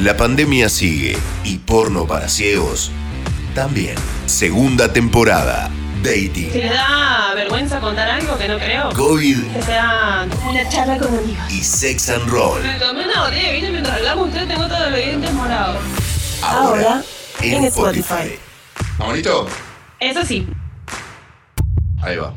La pandemia sigue y porno para ciegos también. Segunda temporada. Dating. Les da vergüenza contar algo que no creo, COVID que sea una charla con amigos. y sex and roll. Me tomé una botella vino mientras hablamos, ustedes tengo todos los dientes morados. Ahora en en Spotify. Spotify. ¿Vamos listo? Eso sí, Ahí va.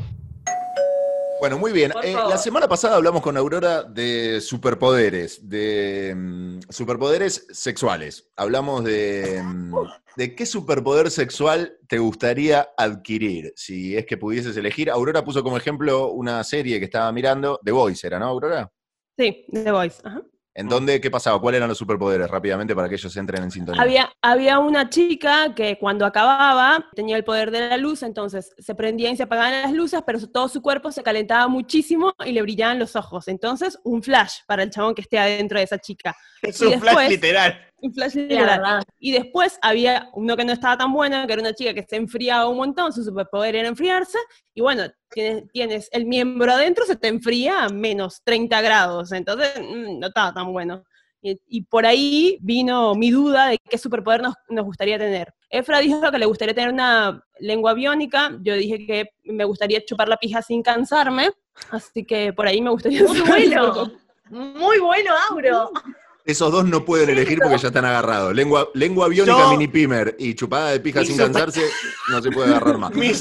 Bueno, muy bien. Eh, la semana pasada hablamos con Aurora de superpoderes, de mm, superpoderes sexuales. Hablamos de, mm, de qué superpoder sexual te gustaría adquirir, si es que pudieses elegir. Aurora puso como ejemplo una serie que estaba mirando, The Voice, ¿era, no, Aurora? sí, The Voice. Ajá. ¿En dónde, qué pasaba? ¿Cuáles eran los superpoderes? Rápidamente para que ellos entren en sintonía. Había, había una chica que cuando acababa tenía el poder de la luz, entonces se prendían y se apagaban las luces, pero todo su cuerpo se calentaba muchísimo y le brillaban los ojos. Entonces, un flash para el chabón que esté adentro de esa chica. Es Y un flash literal. Un flash verdad. Y después había uno que no estaba tan bueno, que era una chica que se enfriaba un montón, su superpoder era enfriarse, y bueno, tienes, tienes el miembro adentro, se te enfría a menos 30 grados, entonces mm, no estaba tan bueno. Y, y por ahí vino mi duda de qué superpoder nos, nos gustaría tener. Efra dijo que le gustaría tener una lengua biónica, yo dije que me gustaría chupar la pija sin cansarme, así que por ahí me gustaría... Muy bueno. Muy bueno, Auro. Esos dos no pueden elegir porque ya están agarrados. Lengua, lengua biónica Yo- mini pimer y chupada de pija Mi sin super- cansarse, no se puede agarrar más. Mi,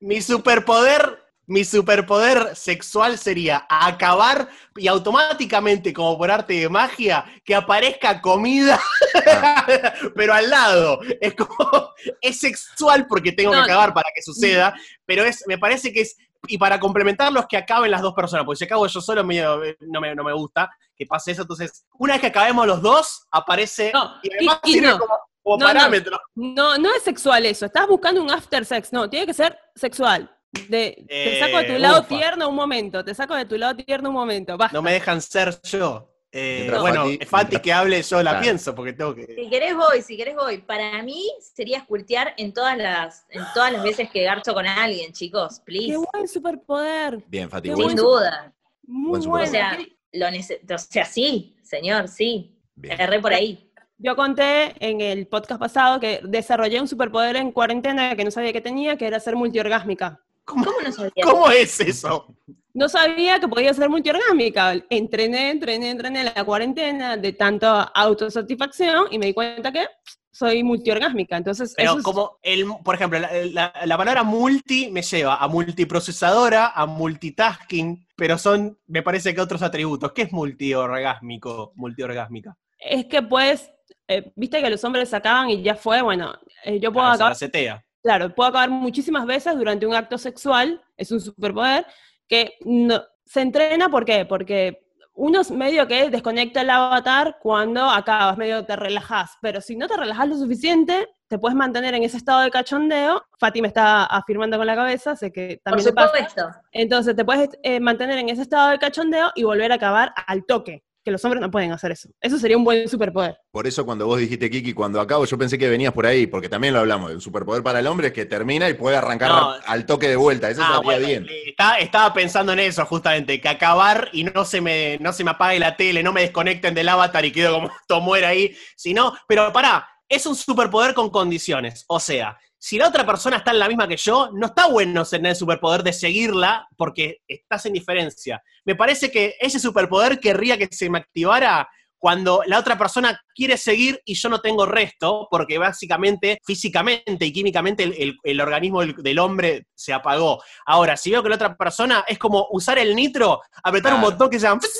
mi superpoder, mi superpoder sexual sería acabar y automáticamente, como por arte de magia, que aparezca comida, pero al lado. Es como, es sexual porque tengo No. que acabar para que suceda, pero es, me parece que es, y para complementarlo es que acaben las dos personas, porque si acabo yo solo medio, eh, no, me, no me gusta que pase eso, entonces, una vez que acabemos los dos, aparece, No, y además y- y sirve no. como, parámetro. No, no es sexual eso. Estás buscando un after sex. No, tiene que ser sexual. De, te saco de tu Eh, lado ufa. tierno un momento. Te saco de tu lado tierno un momento. Basta. No me dejan ser yo. Eh, bueno, Fati- Fati mientras- que hable, yo la Claro. pienso, porque tengo que. Si querés voy, si querés voy. Para mí sería squirtear en todas las, en todas las veces que garcho con alguien, chicos, Qué please. buen superpoder. Bien, Fati. Qué buen Sin duda. Muy Buen bueno. O sea, lo o sea, sí, señor, sí. Bien. Erré por ahí. Yo conté en el podcast pasado que desarrollé un superpoder en cuarentena que no sabía que tenía, que era ser multiorgásmica. ¿Cómo no sabía? ¿Cómo es eso? No sabía que podía ser multiorgásmica. Entrené, entrené, entrené en la cuarentena de tanta autosatisfacción y me di cuenta que soy multiorgásmica. Entonces, Pero eso es- como, el, por ejemplo, la, la- la palabra multi me lleva a multiprocesadora, a multitasking, pero son, me parece que otros atributos. ¿Qué es multiorgásmico, multiorgásmica? es que pues, eh, viste que los hombres acaban y ya fue, bueno, eh, yo puedo se acabar, resetea. claro, puedo acabar muchísimas veces durante un acto sexual, es un superpoder, que no, se entrena, ¿por qué? Porque uno es medio que desconecta el avatar cuando acabas, medio te relajas, pero si no te relajas lo suficiente, te puedes mantener en ese estado de cachondeo, Fati me está afirmando con la cabeza, sé que Por también pasa, supuesto. entonces te puedes eh, mantener en ese estado de cachondeo y volver a acabar al toque, que los hombres no pueden hacer eso. Eso sería un buen superpoder. Por eso cuando vos dijiste, Kiki, cuando acabo, yo pensé que venías por ahí, porque también lo hablamos. El superpoder para el hombre es que termina y puede arrancar No. al toque de vuelta. Eso Ah, estaría bueno, bien. está- estaba pensando en eso, justamente, que acabar y no se me, no se me apague la tele, no me desconecten del avatar y quedo como esto muere ahí. Si no, pero pará, es un superpoder con condiciones. O sea, si la otra persona está en la misma que yo, no está bueno tener el superpoder de seguirla porque estás en diferencia. Me parece que ese superpoder querría que se me activara cuando la otra persona quiere seguir y yo no tengo resto, porque básicamente, físicamente y químicamente el, el- el organismo del, del hombre se apagó. Ahora, si veo que la otra persona es como usar el nitro, apretar un botón que se llama...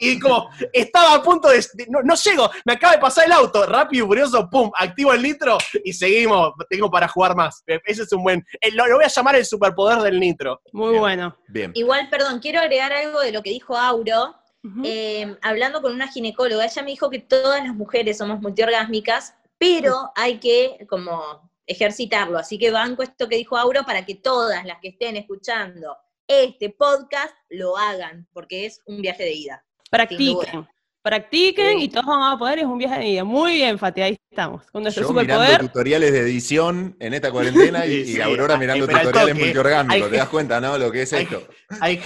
Y como estaba a punto de... no, no llego, me acaba de pasar el auto, rápido y furioso, pum, activo el nitro y seguimos, tengo para jugar más. Eh, Ese es un buen... lo, lo voy a llamar el superpoder del nitro. Muy Bien. bueno. Bien. Igual, perdón, quiero agregar algo de lo que dijo Auro. Eh, hablando con una ginecóloga, ella me dijo que todas las mujeres somos multiorgásmicas, pero hay que como ejercitarlo. Así que banco esto que dijo Auro para que todas las que estén escuchando este podcast lo hagan, porque es un viaje de ida. Practiquen. Practiquen Sí. y todos van a poder, es un viaje de vida. Muy bien, Fati, ahí estamos. Con nuestro Yo mirando tutoriales de edición en esta cuarentena y, Sí, y sí, Aurora mirando tutoriales multiorgánicos. hay- ¿Te das cuenta, no? Lo que es hay- esto. Hay,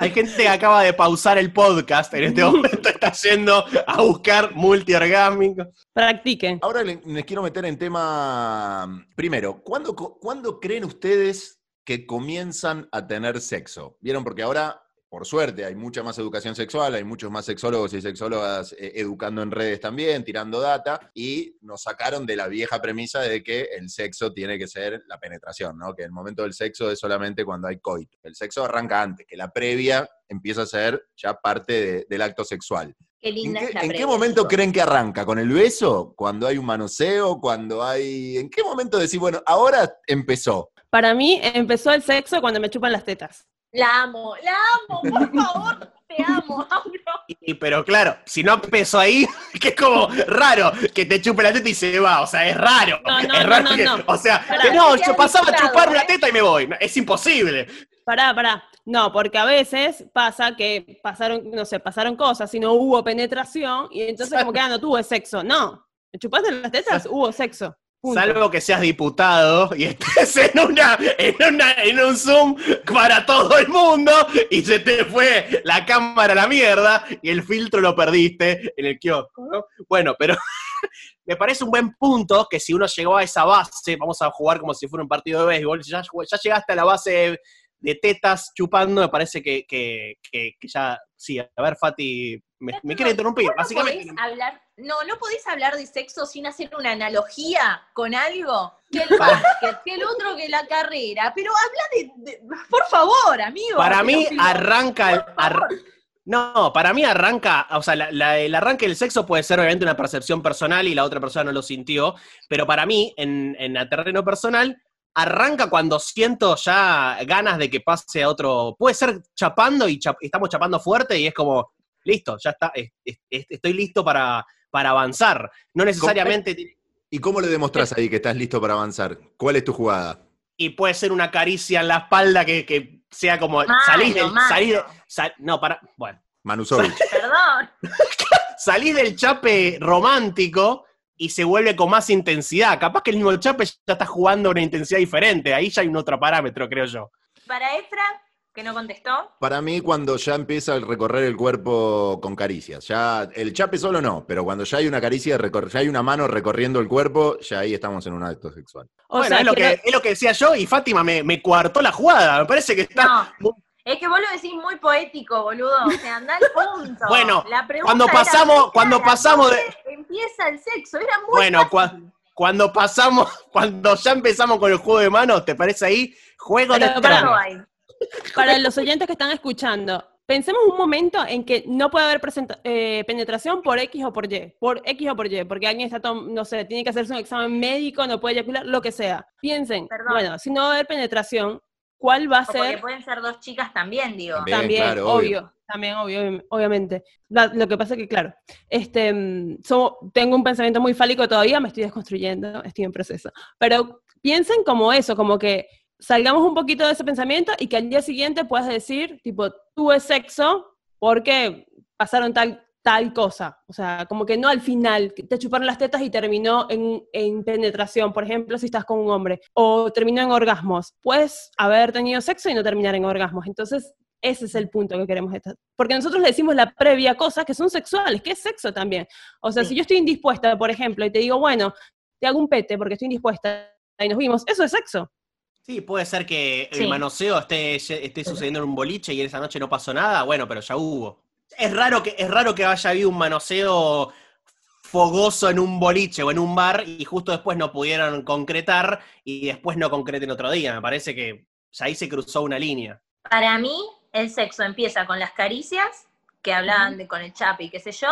Hay gente que acaba de pausar el podcast, en este momento está yendo a buscar multiorgásmico. Practiquen. Ahora le- les quiero meter en tema. Primero, ¿cuándo, ¿cuándo creen ustedes que comienzan a tener sexo? ¿Vieron? Porque ahora, por suerte, hay mucha más educación sexual, hay muchos más sexólogos y sexólogas eh, educando en redes también, tirando data, y nos sacaron de la vieja premisa de que el sexo tiene que ser la penetración, ¿no? Que el momento del sexo es solamente cuando hay coito. El sexo arranca antes, que la previa empieza a ser ya parte de- del acto sexual. Qué ¿En linda qué, es la en qué momento creen que arranca? ¿Con el beso? ¿Cuando hay un manoseo? ¿Cuando hay...? ¿En qué momento decís, bueno, ahora empezó? Para mí empezó el sexo cuando me chupan las tetas. La amo, la amo, por favor, te amo, Auro. Y, pero claro, si no empezó ahí, que es como raro que te chupe la teta y se va, o sea, es raro. No, no, es no, raro no, que-. O sea, Pará, que no, yo pasaba a chupar una ¿eh? teta y me voy. Es imposible. Pará, pará. No, porque a veces pasa que pasaron, no sé, pasaron cosas y no hubo penetración y entonces como que ah, no tuve sexo. No. ¿Me chupaste las tetas? Hubo sexo. Punto. Salvo que seas diputado y estés en una, en una, en un Zoom para todo el mundo y se te fue la cámara a la mierda y el filtro lo perdiste en el kiosco, ¿no? Bueno, pero me parece un buen punto que si uno llegó a esa base, vamos a jugar como si fuera un partido de béisbol, ya, ya llegaste a la base de, de tetas chupando, me parece que, que- que- que ya, sí, a ver, Fati, me, me quiere interrumpir, ¿Vos no básicamente. hablar, no, no podés hablar de sexo sin hacer una analogía con algo. Que el básquet, que el otro, que la carrera. Pero habla de, de- por favor, amigo. Para mí arranca el... ar-. No, para mí arranca, o sea, la- la- el arranque del sexo puede ser obviamente una percepción personal y la otra persona no lo sintió, pero para mí, en, en el terreno personal, arranca cuando siento ya ganas de que pase a otro. Puede ser chapando y chap- estamos chapando fuerte y es como, listo, ya está, es- es- es- estoy listo para, para avanzar. No necesariamente. ¿Y cómo le demostrás ahí que estás listo para avanzar? ¿Cuál es tu jugada? Y puede ser una caricia en la espalda que, que sea como. Mano, salís del. mano. salís de- sal- no, para. Bueno. Manusovich. Perdón. salís del chape romántico y se vuelve con más intensidad. Capaz que el mismo chape ya está jugando a una intensidad diferente. Ahí ya hay un otro parámetro, creo yo. Para Efra, que no contestó. Para mí, cuando ya empieza a recorrer el cuerpo con caricias. Ya, el chape solo no, pero cuando ya hay una caricia, ya hay una mano recorriendo el cuerpo, ya ahí estamos en un acto sexual. O bueno, sea, es, lo que, es lo que decía yo y Fátima me, me coartó la jugada. Me parece que está. No. Es que vos lo decís muy poético, boludo. O sea, anda al punto. Bueno, La pregunta cuando pasamos- ¿a cuando pasamos de- 12 Empieza el sexo, era muy Bueno, fácil. cua- cuando pasamos, cuando ya empezamos con el juego de manos, ¿te parece ahí? Juego de Pero, pará, tronos. Para los oyentes que están escuchando, pensemos un momento en que no puede haber presenta- eh, penetración por X o por Y, por X o por Y, porque alguien está, tom- no sé, tiene que hacerse un examen médico, no puede eyacular, lo que sea. Piensen, Perdón. bueno, si no va a haber penetración, ¿cuál va a O porque ser? pueden ser dos chicas también, digo. También. También, claro, obvio. obvio. también, obvio, obvi- obviamente. La- lo que pasa es que, claro, este, mm, so- tengo un pensamiento muy fálico todavía, me estoy desconstruyendo, estoy en proceso. Pero piensen como eso, como que salgamos un poquito de ese pensamiento y que al día siguiente puedas decir, tipo, tuve sexo porque pasaron tal, tal cosa. O sea, como que no al final, que te chuparon las tetas y terminó en, en penetración, por ejemplo, si estás con un hombre, o terminó en orgasmos. Puedes haber tenido sexo y no terminar en orgasmos. Entonces, ese es el punto que queremos. esta- Porque nosotros le decimos la previa cosa que son sexuales, que es sexo también. O sea, Sí. si yo estoy indispuesta, por ejemplo, y te digo, bueno, te hago un pete porque estoy indispuesta y nos vimos, eso es sexo. Sí, puede ser que el Sí. manoseo esté, esté sucediendo en un boliche y en esa noche no pasó nada, bueno, pero ya hubo. Es raro que, es raro que haya habido un manoseo fogoso en un boliche o en un bar y justo después no pudieron concretar y después no concreten otro día. Me parece que ya ahí se cruzó una línea. Para mí, el sexo empieza con las caricias, que hablaban de con el chape y qué sé yo,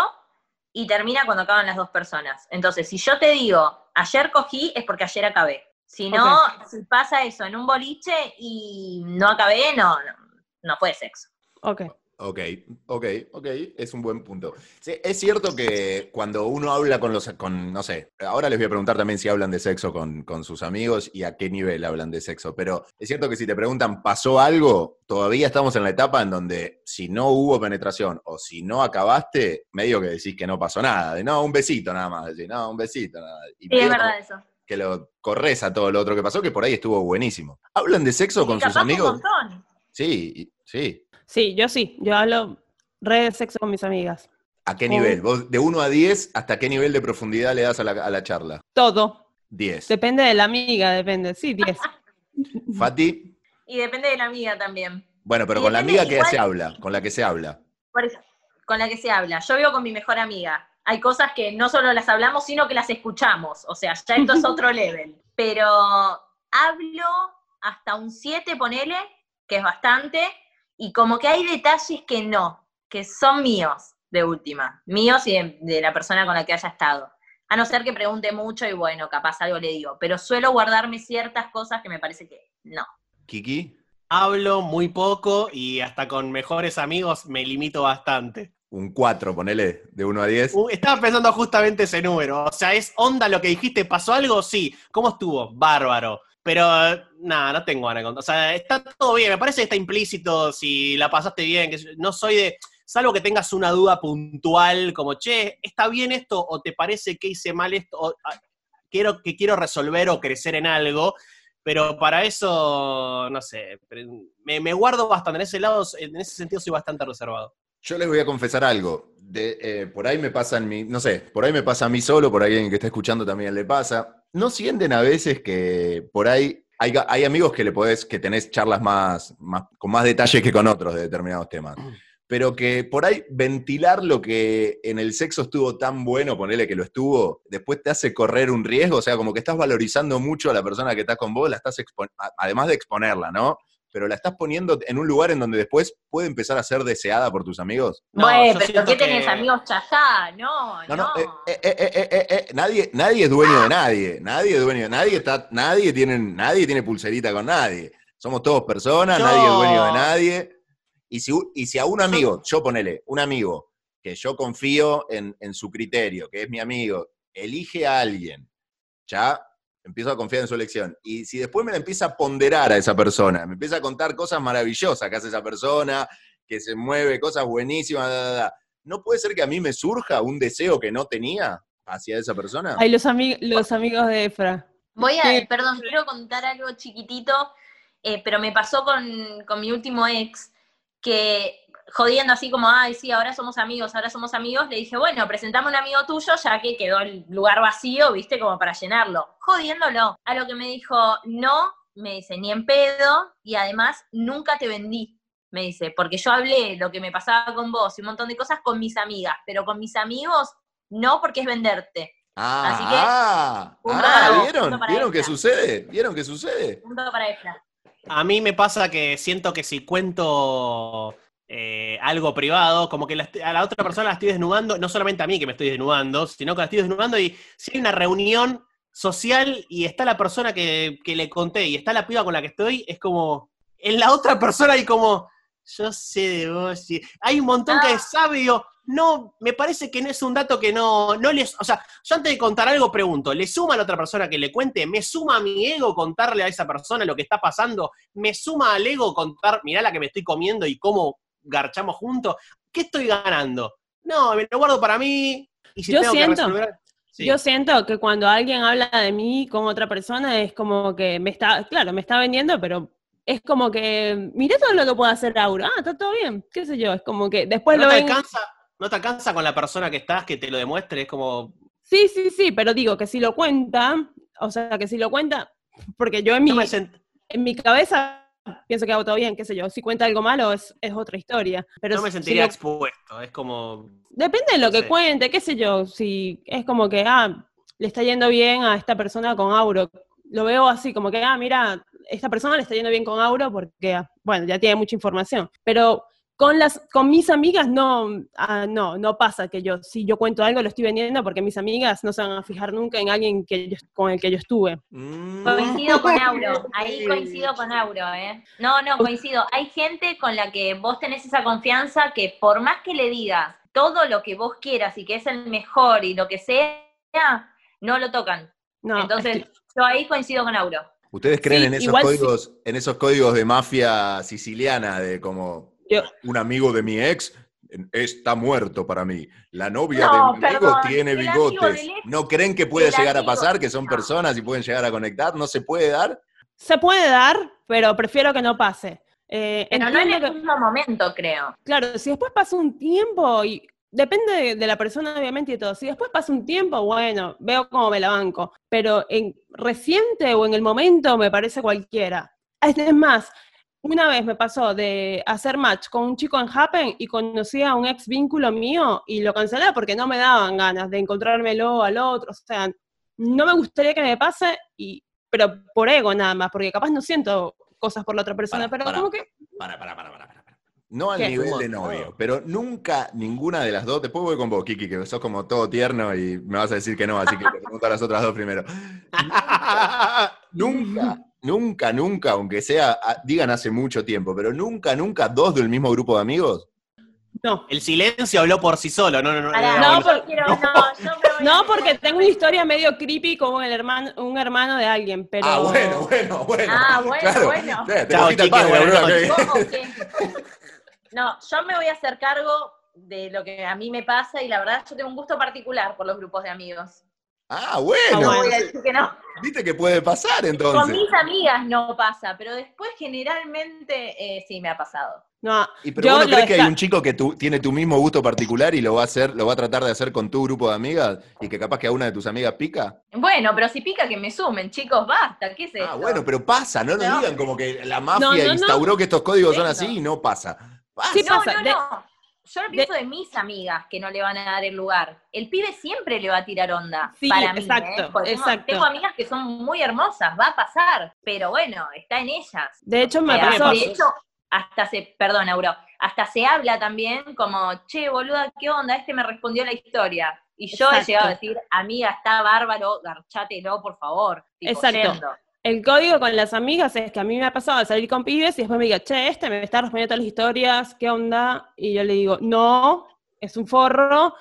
y termina cuando acaban las dos personas. Entonces, si yo te digo, ayer cogí, es porque ayer acabé. Si no, si pasa eso en un boliche y no acabé, no, no, no fue sexo. Ok. Ok, ok, ok, es un buen punto. Sí, es cierto que cuando uno habla con los, con, no sé, ahora les voy a preguntar también si hablan de sexo con, con sus amigos y a qué nivel hablan de sexo, pero es cierto que si te preguntan, ¿pasó algo? Todavía estamos en la etapa en donde si no hubo penetración o si no acabaste, medio que decís que no pasó nada, de no, un besito nada más, decís, no, un besito nada. Y Sí, es verdad como eso. Que lo corres a todo lo otro que pasó, que por ahí estuvo buenísimo. ¿Hablan de sexo Y con capaz sus un amigos? montón. Sí, sí. Sí, yo sí, yo hablo re de sexo con mis amigas. ¿A qué nivel? ¿Vos de 1 a 10, hasta qué nivel de profundidad le das a la, a la charla? Todo. 10. Depende de la amiga, depende. Sí, 10. Fati, Y depende de la amiga también. bueno, pero Y con la amiga que igual- se habla, con la que se habla. Por eso, con la que se habla. Yo vivo con mi mejor amiga. Hay cosas que no solo las hablamos, sino que las escuchamos. O sea, ya esto es otro level. Pero hablo hasta un 7, ponele, que es bastante, y como que hay detalles que no, que son míos, de última. Míos y de, de la persona con la que haya estado. A no ser que pregunte mucho y bueno, capaz algo le digo. Pero suelo guardarme ciertas cosas que me parece que no. Kiki, Hablo muy poco y hasta con mejores amigos me limito bastante. Un 4, ponele, de 1 a 10. Uh, estaba pensando justamente ese número. O sea, ¿es onda lo que dijiste? ¿Pasó algo? Sí. ¿Cómo estuvo? Bárbaro. Pero nada, no tengo ganas de. O sea, está todo bien. Me parece que está implícito si la pasaste bien. Que no soy de. Salvo que tengas una duda puntual, como, che, ¿está bien esto? ¿O te parece que hice mal esto? O, ah, quiero, que quiero resolver o crecer en algo. Pero para eso, no sé, me, me guardo bastante. En ese lado, en ese sentido, soy bastante reservado. Yo les voy a confesar algo. De, eh, por ahí me pasa en mi, no sé, por ahí me pasa a mí solo, por ahí alguien que está escuchando también le pasa. ¿No sienten a veces que por ahí hay, amigos que le podés, que tenés charlas más, más, con más detalle que con otros de determinados temas? Pero que por ahí ventilar lo que en el sexo estuvo tan bueno, ponele que lo estuvo, después te hace correr un riesgo, o sea, como que estás valorizando mucho a la persona que está con vos, la estás además de exponerla, ¿no? Pero la estás poniendo en un lugar en donde después puede empezar a ser deseada por tus amigos. No, bueno, yo pero ¿qué tenés, que- amigos chajá? No, No, no. no, eh, eh, eh, eh, eh, eh, nadie, nadie es dueño de nadie, nadie es dueño de nadie, está, nadie tiene, nadie tiene pulserita con nadie. Somos todos personas, Yo- nadie es dueño de nadie. Y si, y si a un amigo, yo ponele, un amigo que yo confío en, en su criterio, que es mi amigo, elige a alguien, ya empiezo a confiar en su elección. Y si después me la empieza a ponderar a esa persona, me empieza a contar cosas maravillosas que hace esa persona, que se mueve, cosas buenísimas, da, da, da, ¿no puede ser que a mí me surja un deseo que no tenía hacia esa persona? Ay, los, ami- los amigos de Efra. Voy a, Sí. perdón, quiero contar algo chiquitito, eh, pero me pasó con, con mi último ex, que jodiendo así como, ay, sí, ahora somos amigos, ahora somos amigos, le dije, bueno, presentame un amigo tuyo, ya que quedó el lugar vacío, viste, como para llenarlo. Jodiéndolo. A lo que me dijo, no, me dice, ni en pedo, y además nunca te vendí. Me dice, porque yo hablé lo que me pasaba con vos y un montón de cosas con mis amigas, pero con mis amigos no porque es venderte. Ah, Así que, ah, punto ah, para vos, ¿vieron? punto para ¿Vieron qué ella. sucede? ¿Vieron qué sucede? Punto para Efra. A mí me pasa que siento que si cuento eh, algo privado, como que la a la otra persona la estoy desnudando, no solamente a mí que me estoy desnudando, sino que la estoy desnudando y si hay una reunión social y está la persona que, que le conté y está la piba con la que estoy, es como, en la otra persona hay como, yo sé de vos, y hay un montón que Ah. sabe y digo, no, me parece que no es un dato que no, no les, o sea, yo antes de contar algo pregunto, ¿le suma a la otra persona que le cuente? ¿Me suma a mi ego contarle a esa persona lo que está pasando? ¿Me suma al ego contar, mirá la que me estoy comiendo y cómo garchamos juntos? ¿Qué estoy ganando? No, me lo guardo para mí y si Yo tengo siento- que resolver... Sí. Yo siento que cuando alguien habla de mí con otra persona es como que me está, claro, me está vendiendo, pero es como que, mira todo lo que puede hacer Aura, ah, está todo bien, qué sé yo, es como que después ¿No lo te, ven, alcanza, ¿No te alcanza con la persona que estás que te lo demuestre? Es como... sí, sí, sí, pero digo que si lo cuenta, o sea, que si lo cuenta, porque yo en mi, No me sent- en mi cabeza pienso que hago todo bien, qué sé yo, si cuenta algo malo es, es otra historia, pero no me si sentiría lo- expuesto, es como... Depende de lo que Sí. cuente, qué sé yo, si es como que, ah, le está yendo bien a esta persona con Auro. Lo veo así, como que, ah, mira, esta persona le está yendo bien con Auro porque, ah, bueno, ya tiene mucha información. Pero con las, con mis amigas no, ah, no, no pasa que yo, si yo cuento algo lo estoy vendiendo porque mis amigas no se van a fijar nunca en alguien que yo- con el que yo estuve. Mm. Coincido con Auro, ahí coincido con Auro, ¿eh? No, no, coincido. Hay gente con la que vos tenés esa confianza que por más que le digas todo lo que vos quieras y que es el mejor y lo que sea, no lo tocan. No, Entonces, es que- yo ahí coincido con Auro. ¿Ustedes creen Sí, en esos sí. códigos, en esos códigos de mafia siciliana de como Yo- un amigo de mi ex está muerto para mí. La novia No, de mi amigo perdón, tiene amigo bigotes. ¿No creen que puede llegar a pasar? Que son personas y pueden llegar a conectar. ¿No se puede dar? se puede dar, pero prefiero que no pase. Eh, Pero no en el que- mismo momento, creo. Claro, si después pasa un tiempo y depende de, de la persona obviamente y todo. Si después pasa un tiempo, bueno, veo cómo me la banco. Pero en reciente o en el momento me parece cualquiera. Es más, una vez me pasó de hacer match con un chico en Happen y conocí a un ex vínculo mío y lo cancelé porque no me daban ganas de encontrármelo al otro. O sea, no me gustaría que me pase, y, pero por ego nada más, porque capaz no siento cosas por la otra persona, Para, pero para. como que Para, para, para, para, para. para. No al ¿Qué? nivel de novio, pero nunca ninguna de las dos, después voy con vos, Kiki, que sos como todo tierno y me vas a decir que no, así que te pregunto a las otras dos primero. Nunca, nunca, nunca, aunque sea, ah, digan hace mucho tiempo, pero nunca, nunca dos del mismo grupo de amigos. no. El silencio habló por sí solo, no, no, no. Pará, No, yo por- quiero- no, yo me voy No, a- porque tengo una historia medio creepy como el hermano, un hermano de alguien, pero... Ah, bueno, bueno, bueno. Ah, bueno, Claro. bueno. Te Chao. No, yo me voy a hacer cargo de lo que a mí me pasa y la verdad yo tengo un gusto particular por los grupos de amigos. Ah, bueno. No voy a decir que no. Viste que puede pasar Con entonces. mis amigas no pasa, pero después generalmente eh, sí me ha pasado. No, Y pero yo vos no lo crees que hay un chico que tu- tiene tu mismo gusto particular y lo va a hacer, lo va a tratar de hacer con tu grupo de amigas y que capaz que a una de tus amigas pica? Bueno, pero si pica que me sumen, chicos, basta, ¿qué es esto? Ah, bueno, pero pasa, no No. digan como que la mafia No, no, no. instauró que estos códigos son Eso. así y no pasa. Pasa. Sí, no, pasa, no, de- no. Yo lo pienso de... mis amigas que no le van a dar el lugar. El pibe siempre le va a tirar onda. Sí, para mí, exacto, ¿eh? Porque tengo- amigas que son muy hermosas, va a pasar. Pero bueno, está en ellas. De hecho, me Eh, pasó... De hecho, hasta se, perdón, Auro, hasta se habla también como, che, boluda, ¿qué onda? Este me respondió la historia. Y yo Exacto. he llegado a decir, amiga, está bárbaro, garchátelo, por favor. Tipo, Exacto. yendo. El código con las amigas es que a mí me ha pasado de salir con pibes y después me diga, che, este me está respondiendo todas las historias, ¿qué onda? Y yo le digo, no, es un forro,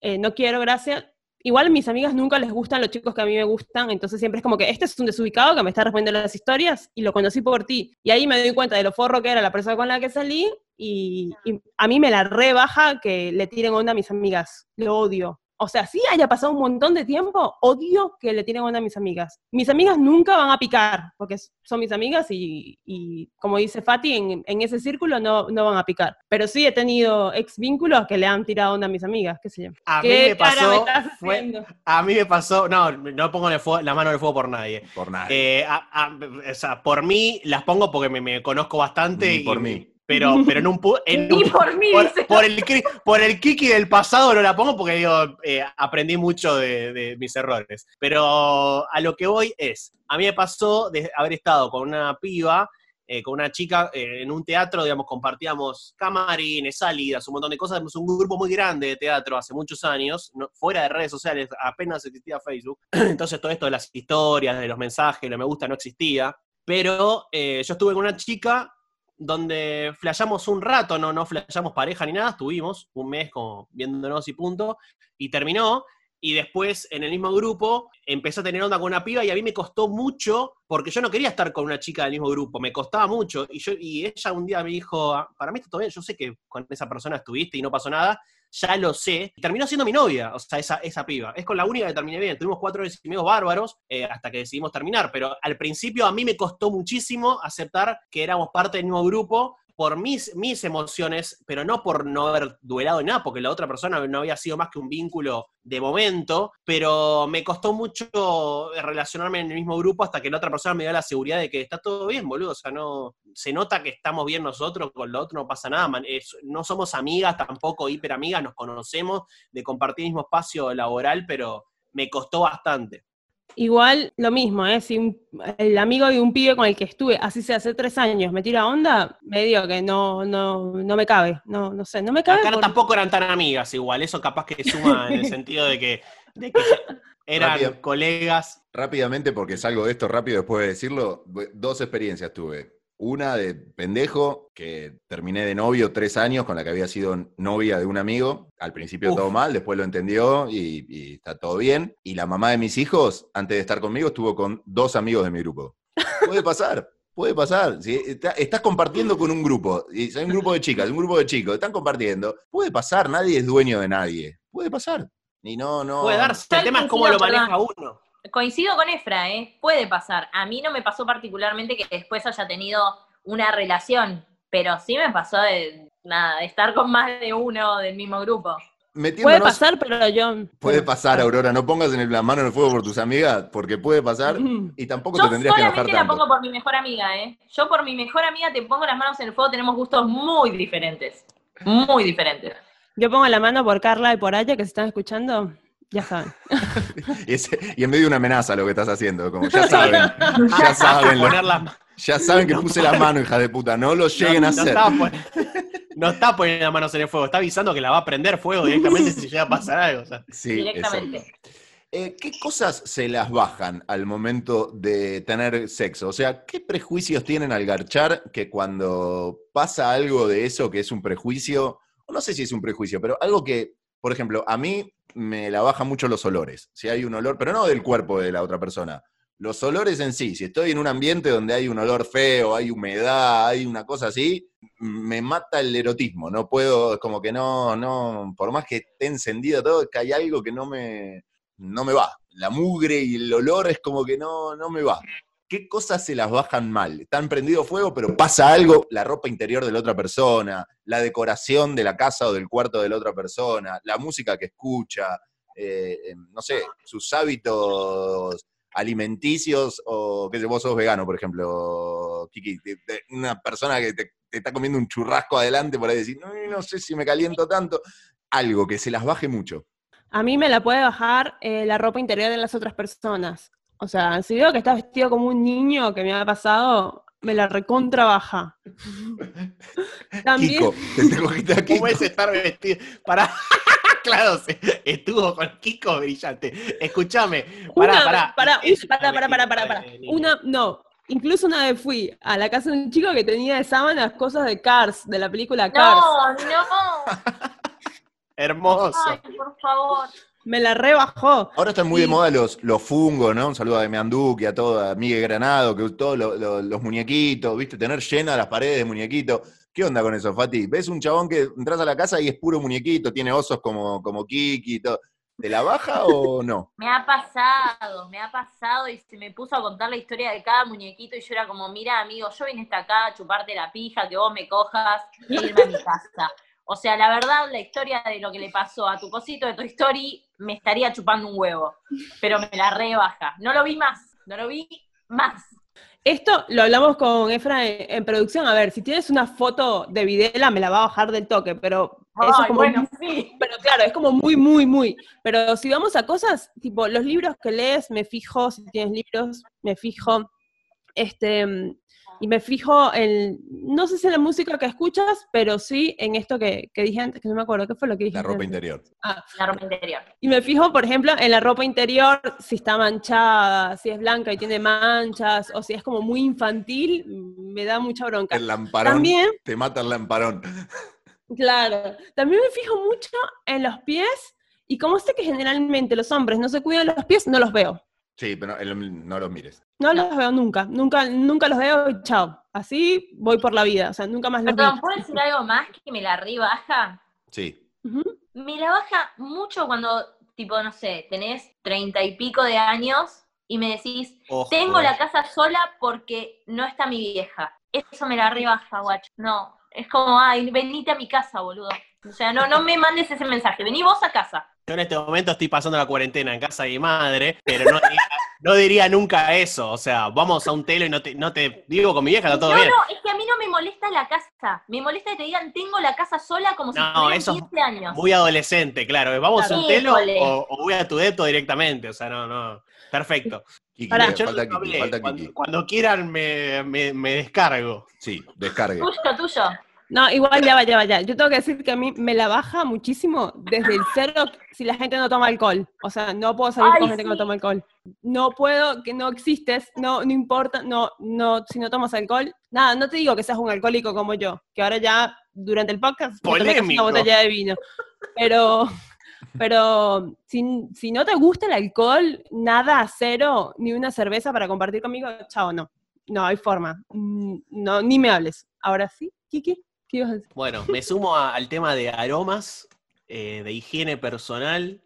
eh, no quiero, gracias. Igual a mis amigas nunca les gustan los chicos que a mí me gustan, entonces siempre es como que este es un desubicado que me está respondiendo las historias y lo conocí por ti. Y ahí me doy cuenta de lo forro que era la persona con la que salí y, y a mí me la rebaja que le tiren onda a mis amigas. Lo odio. O sea, sí haya pasado un montón de tiempo, odio que le tiren onda a mis amigas. Mis amigas nunca van a picar, porque son mis amigas y, y como dice Fati, en, en ese círculo no, no van a picar. Pero sí he tenido ex vínculos que le han tirado onda a mis amigas, qué sé yo. A mí ¿Qué me cara pasó, me estás fue- haciendo? a mí me pasó, no, no pongo en el fuego- la mano en el fuego por nadie. Por nada. Eh, a- a- o sea, por mí las pongo porque me, me conozco bastante. Y- por mí. Pero, pero en un, en por mí, por, dice. por el, por el Kiki del pasado no la pongo porque digo, eh, aprendí mucho de, de mis errores. Pero a lo que voy es, a mí me pasó de haber estado con una piba, eh, con una chica eh, en un teatro, digamos, compartíamos camarines, salidas, un montón de cosas, Éramos un grupo muy grande de teatro hace muchos años, no- fuera de redes sociales, apenas existía Facebook. Entonces todo esto de las historias, de los mensajes, lo me gusta no existía. Pero yo estuve con una chica donde flasheamos un rato, no, no flasheamos pareja ni nada, estuvimos un mes como viéndonos y punto, y terminó, y después en el mismo grupo empecé a tener onda con una piba y a mí me costó mucho, porque yo no quería estar con una chica del mismo grupo, me costaba mucho, y, yo, y ella un día me dijo, "Ah, para mí está todo bien, yo sé que con esa persona estuviste y no pasó nada, ya lo sé, y terminó siendo mi novia, o sea, esa, esa piba. Es con la única que terminé bien. Tuvimos cuatro años bárbaros eh, hasta que decidimos terminar, pero al principio a mí me costó muchísimo aceptar que éramos parte del mismo grupo por mis, mis emociones, pero no por no haber duelado nada, porque la otra persona no había sido más que un vínculo de momento, pero me costó mucho relacionarme en el mismo grupo hasta que la otra persona me dio la seguridad de que está todo bien, boludo, o sea, no, se nota que estamos bien nosotros, con lo otro no pasa nada, no somos amigas, tampoco hiper amigas, nos conocemos de compartir el mismo espacio laboral, pero me costó bastante. Igual lo mismo, ¿eh? Si un- el amigo de un pibe con el que estuve, así sea, hace tres años, me tira onda, me digo que no, no, no me cabe. No, no sé, no me cabe. Acá no por- tampoco eran tan amigas igual, eso capaz que suma en el sentido de que, de que eran Rápido. colegas. Rápidamente, porque salgo de esto rápido después de decirlo, dos experiencias tuve. Una de pendejo, que terminé de novio tres años con la que había sido novia de un amigo. Al principio Uf. todo mal, después lo entendió y, y está todo bien. Y la mamá de mis hijos, antes de estar conmigo, estuvo con dos amigos de mi grupo. Puede pasar. Puede pasar. Si está- estás compartiendo con un grupo, y hay un grupo de chicas, un grupo de chicos, están compartiendo. Puede pasar, nadie es dueño de nadie. Puede pasar. Y no, no. Puede darse, el tema es cómo lo maneja uno. Coincido con Efra, ¿eh? Puede pasar. A mí no me pasó particularmente que después haya tenido una relación pero sí me pasó de, nada, de estar con más de uno del mismo grupo. Puede pasar, pero yo. Puede pasar, Aurora. No pongas en el- la mano en el fuego por tus amigas, porque puede pasar y tampoco Yo te tendrías que enojar solamente la tanto. pongo por mi mejor amiga, ¿eh? Yo por mi mejor amiga te pongo las manos en el fuego, tenemos gustos muy diferentes. Muy diferentes. Yo pongo la mano por Carla y por Aya, que se están escuchando. Ya saben. Y, en medio de una amenaza lo que estás haciendo, como ya saben, ya saben, lo- Poner las ya saben que puse la mano, hija de puta, no lo lleguen no, a no hacer. está no está poniendo las manos en el fuego, está avisando que la va a prender fuego directamente si llega a pasar algo. o sea. Sí, directamente. exacto. Eh, ¿Qué cosas se las bajan al momento de tener sexo? O sea, ¿qué prejuicios tienen al garchar que cuando pasa algo de eso que es un prejuicio, o no sé si es un prejuicio, pero algo que, por ejemplo, a mí me la bajan mucho los olores. Si hay un olor, pero no del cuerpo de la otra persona. Los olores en sí, si estoy en un ambiente donde hay un olor feo, hay humedad, hay una cosa así, me mata el erotismo. No puedo, es como que no, no, por más que esté encendido todo, es que hay algo que no me, no me va. La mugre y el olor es como que no, no me va. ¿Qué cosas se las bajan mal? Están prendido fuego, pero pasa algo, la ropa interior de la otra persona, la decoración de la casa o del cuarto de la otra persona, la música que escucha, eh, eh, no sé, sus hábitos alimenticios o que vos sos vegano, por ejemplo, Kiki, una persona que te, está comiendo un churrasco adelante por ahí decir, no, no sé si me caliento tanto, algo que se las baje mucho. A mí me la puede bajar eh, la ropa interior de las otras personas. O sea, si veo que está vestido como un niño que me ha pasado, me la recontra baja. También, Kiko, te, te cogiste a Kiko. ¿Cómo es estar vestido? Para. claro, se- estuvo con Kiko brillante. Escúchame. Pará, pará. pará, pará, pará, pará, pará, pará. Una, no, incluso una vez fui a la casa de un chico que tenía de sábanas cosas de Cars, de la película Cars. No, no. Hermoso. Ay, por favor. Me la rebajó. Ahora están muy de moda los, los fungos, ¿no? Un saludo a Demian y a toda a Miguel Granado, que todos lo- lo- los muñequitos, ¿viste? Tener llenas las paredes de muñequitos. ¿Qué onda con eso, Fati? ¿Ves un chabón que entras a la casa y es puro muñequito, tiene osos como, como Kiki y todo? ¿Te la baja o no? Me ha pasado, me ha pasado y se me puso a contar la historia de cada muñequito y yo era como, mira amigo, yo vine hasta acá a chuparte la pija, que vos me cojas e irme a mi casa. O sea, la verdad, la historia de lo que le pasó a tu cosito de tu story me estaría chupando un huevo, pero me la rebaja. No lo vi más, no lo vi más. Esto lo hablamos con Efra en, en producción. A ver, si tienes una foto de Videla, me la va a bajar del toque, pero eso Ay, es como bueno, sí. Pero claro, es como muy, muy, muy. Pero si vamos a cosas, tipo, los libros que lees, me fijo, si tienes libros, me fijo, este, y me fijo en, no sé si en la música que escuchas, pero sí en esto que, que dije antes, que no me acuerdo, ¿qué fue lo que dije? La ropa antes? interior. Ah, La ropa interior. y me fijo, por ejemplo, en la ropa interior, si está manchada, si es blanca y tiene manchas, o si es como muy infantil, me da mucha bronca. El lamparón. También, Te mata el lamparón. Claro. También me fijo mucho en los pies y como sé que generalmente los hombres no se cuidan los pies, no los veo. Sí, pero el- no los mires. No los veo nunca. Nunca, nunca los veo y chao. Así voy por la vida. O sea, nunca más los Perdón, vi. ¿puedo decir algo más que me la rebaja? Sí. Me la baja mucho cuando, tipo, no sé, tenés treinta y pico de años y me decís, Ojo, tengo la casa sola porque no está mi vieja. Eso me la rebaja, guacho. No, es como, ay, venite a mi casa, boludo. O sea, no, no me mandes ese mensaje. Vení vos a casa. Yo en este momento estoy pasando la cuarentena en casa de mi madre, pero no diría, no diría nunca eso. O sea, vamos a un telo y no te, no te digo con mi vieja, está todo no, bien. no, es que a mí no me molesta la casa. Me molesta que te digan, tengo la casa sola como si No, tuvieran eso es 15 años. Muy adolescente, claro. ¿Vamos a un telo o, o voy a tu depto directamente? O sea, no, no. Perfecto. Kiki, Pará. Yo falta no Kiki, falta cuando, Kiki. cuando quieran me, me- me descargo. Sí, descargue. Tuyo, tuyo. No, igual ya va, ya va, ya. Yo tengo que decir que a mí me la baja muchísimo desde el cero si la gente no toma alcohol. O sea, no puedo salir Ay, con gente que no toma alcohol. No puedo, que no existes, no, no importa, no, no, si no tomas alcohol, nada, no te digo que seas un alcohólico como yo, que ahora ya durante el podcast tomé una botella de vino. Pero, pero si, si no te gusta el alcohol, nada, cero, ni una cerveza para compartir conmigo, chao, no. No hay forma. Mm, No, ni me hables. Ahora sí, Kiki, ¿qué ibas a decir? Bueno, me sumo a- al tema de aromas, eh, de higiene personal,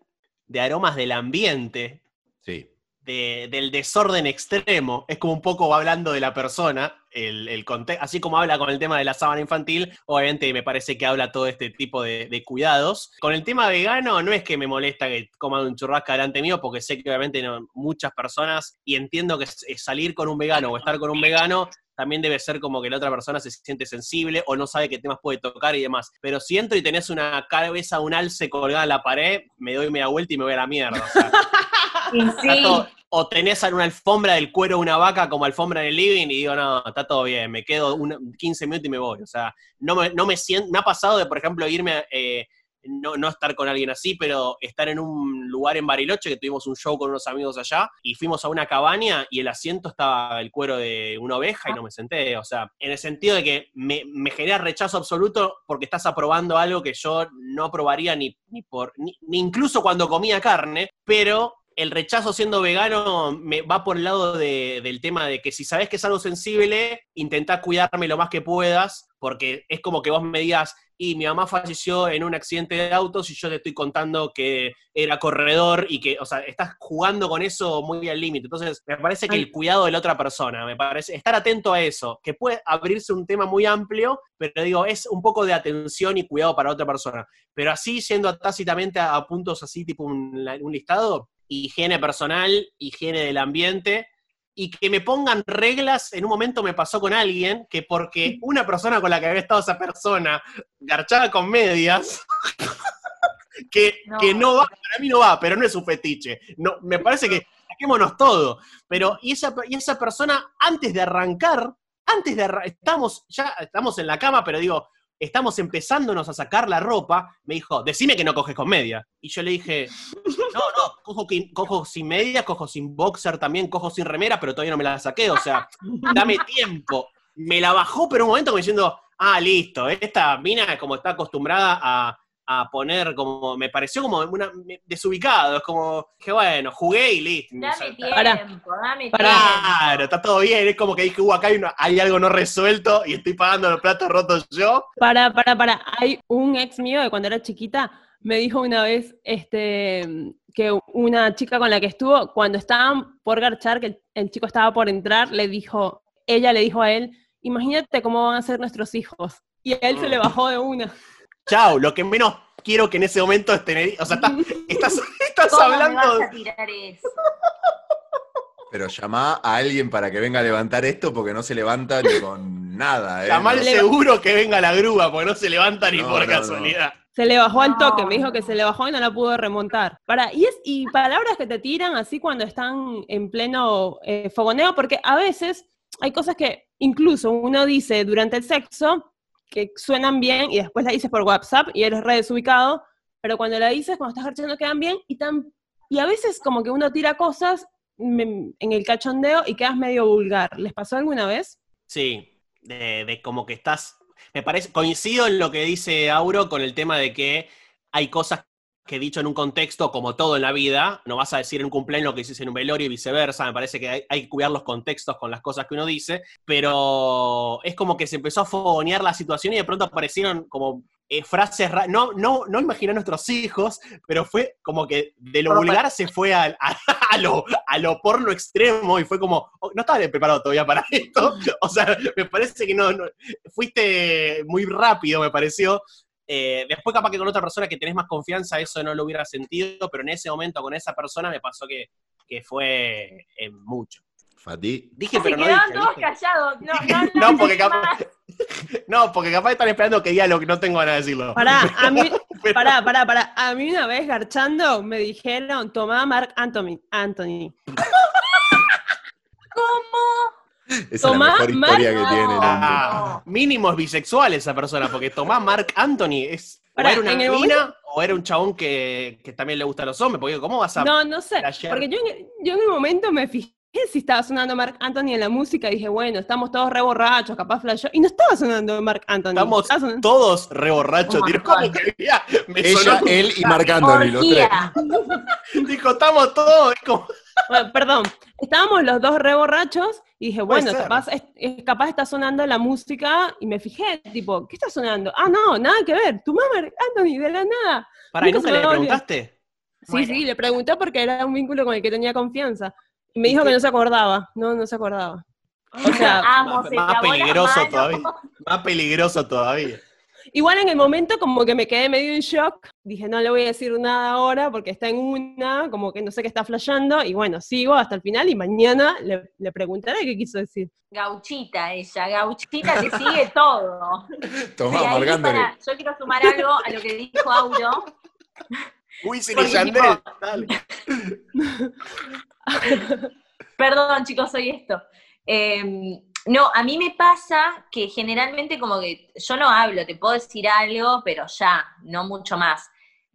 de aromas del ambiente. Sí. de- del desorden extremo. Es como un poco va hablando de la persona, el, el así como habla con el tema de la sábana infantil, obviamente me parece que habla todo este tipo de, de cuidados. Con el tema vegano, no es que me molesta que coman un churrasco delante mío, porque sé que obviamente no- muchas personas, y entiendo que salir con un vegano o estar con un vegano también debe ser como que la otra persona se siente sensible o no sabe qué temas puede tocar y demás. Pero si entro y tenés una cabeza, un alce colgada en la pared, me doy media vuelta y me voy a la mierda. O sea, sí, todo- o tenés una alfombra del cuero de una vaca como alfombra en el living y digo, no, está todo bien, me quedo una- 15 minutos y me voy. O sea, no me, no me siento, me ha pasado de, por ejemplo, irme, a, eh, no, no estar con alguien así, pero estar en un lugar en Bariloche, que tuvimos un show con unos amigos allá, y fuimos a una cabaña y el asiento estaba el cuero de una oveja y no me senté. O sea, en el sentido de que me, me genera rechazo absoluto porque estás aprobando algo que yo no aprobaría ni, ni por, ni- ni incluso cuando comía carne, pero el rechazo siendo vegano me va por el lado de- del tema de que si sabes que es algo sensible, intentá cuidarme lo más que puedas, porque es como que vos me digas, y mi mamá falleció en un accidente de autos y yo te estoy contando que era corredor y que, o sea, estás jugando con eso muy al límite. Entonces, me parece que el cuidado de la otra persona, me parece, estar atento a eso, que puede abrirse un tema muy amplio, pero digo, es un poco de atención y cuidado para otra persona. Pero así, siendo tácitamente a, a puntos así, tipo un listado, higiene personal, higiene del ambiente, y que me pongan reglas, en un momento me pasó con alguien, que porque una persona con la que había estado esa persona garchaba con medias, que No. que no va, para mí no va, pero no es un fetiche. No, me parece que saquémonos todo. Pero, y esa, y esa persona, antes de arrancar, antes de arrancar, estamos, ya estamos en la cama, pero digo, estamos empezándonos a sacar la ropa, me dijo, decime que no coges con media. Y yo le dije, no, no, cojo, sin media, cojo sin boxer también, cojo sin remera, pero todavía no me la saqué, o sea, dame tiempo. Me la bajó, pero un momento como diciendo, ah, listo, esta mina como está acostumbrada a, a poner como, me pareció como una, me- desubicado, es como, que bueno, jugué y listo. O sea, dame tiempo, Pará. dame tiempo. Claro, está todo bien, es como que dije, uh, acá hay, una- hay algo no resuelto y estoy pagando los platos rotos yo. Para, para, para. Hay un ex mío de cuando era chiquita, me dijo una vez este, que una chica con la que estuvo, cuando estaban por garchar, que el, el chico estaba por entrar, le dijo, ella le dijo a él, imagínate cómo van a ser nuestros hijos. Y a él se le bajó de una. Chau, lo que menos quiero que en ese momento es tener, o sea, estás, estás, estás ¿Cómo me hablando... vas a tirar eso? Pero llamá a alguien para que venga a levantar esto porque no se levanta ni con nada. ¿eh? Llamá al No- Le- seguro que venga la grúa, porque no se levanta ni No, por no, casualidad. Se le bajó al toque, me dijo que se le bajó y no la pudo remontar. Para, y, es, y palabras que te tiran así cuando están en pleno eh, fogoneo, porque a veces hay cosas que incluso uno dice durante el sexo que suenan bien y después la dices por WhatsApp y eres re desubicado, pero cuando la dices, cuando estás garchando quedan bien y, tan, y a veces como que uno tira cosas en el cachondeo y quedas medio vulgar. ¿Les pasó alguna vez? Sí, de, de como que estás. Me parece, coincido en lo que dice Auro con el tema de que hay cosas que dicho en un contexto, como todo en la vida, no vas a decir en un cumpleaños lo que dices en un velorio y viceversa, me parece que hay, hay que cuidar los contextos con las cosas que uno dice, pero es como que se empezó a fogonear la situación y de pronto aparecieron como eh, frases, ra- no, no, no imaginé a nuestros hijos, pero fue como que de lo vulgar se fue a, a lo, a lo porno extremo y fue como, oh, no estaba preparado todavía para esto, o sea, me parece que no, no- fuiste muy rápido, me pareció. Eh, después capaz que con otra persona que tenés más confianza eso no lo hubiera sentido, pero en ese momento con esa persona me pasó que, que fue eh, mucho. Fati, Dije, pero no dije, todos dije. callados. No, No, no, porque no, capaz, no, porque capaz están esperando que diga lo que no tengo ganas de decirlo. Pará, a mí, Pero- pará, pará, pará. A mí una vez garchando me dijeron, tomá Mark Anthony. Anthony. ¿Cómo? Esa es la mejor historia que tiene el. Ah, mínimo es bisexual esa persona, porque Tomás Mark Anthony es. O era una el mina o era un chabón que, que también le gusta a los hombres, porque ¿cómo vas a.? No, no sé. Porque yo, en- yo en un momento me fijé si estaba sonando Mark Anthony en la música dije, bueno, estamos todos re borrachos, capaz flashó. Y no estaba sonando Mark Anthony. Estamos sonando- todos re borrachos. Un Tío, montón. como que ya, me Ella, sonó- él y Marc Anthony, los tres. Dijo, estamos todos. es como- Bueno, perdón, estábamos los dos re borrachos y dije, Puede bueno, capaz, es- es- capaz está sonando la música y me fijé, tipo, ¿qué está sonando? Ah, no, nada que ver, tu mamá, Anthony, de la nada. Pará, ¿y Nunca nunca se le preguntaste? Sí, Bueno. sí, le pregunté porque era un vínculo con el que tenía confianza. Y me dijo que no se acordaba, no, no se acordaba. O sea, Amo, Más, se peligroso todavía. Más peligroso todavía. igual en el momento como que me quedé medio en shock, dije no le voy a decir nada ahora porque está en una, como que no sé qué está flasheando, y bueno, sigo hasta el final y mañana le, le preguntaré qué quiso decir. Gauchita ella, gauchita te sigue todo. Para- yo quiero sumar algo a lo que dijo Auro. Wisin y Porque, Yandel. dale. Perdón, chicos, soy esto. Eh, no, a mí me pasa que generalmente como que yo no hablo, te puedo decir algo, pero ya, no mucho más.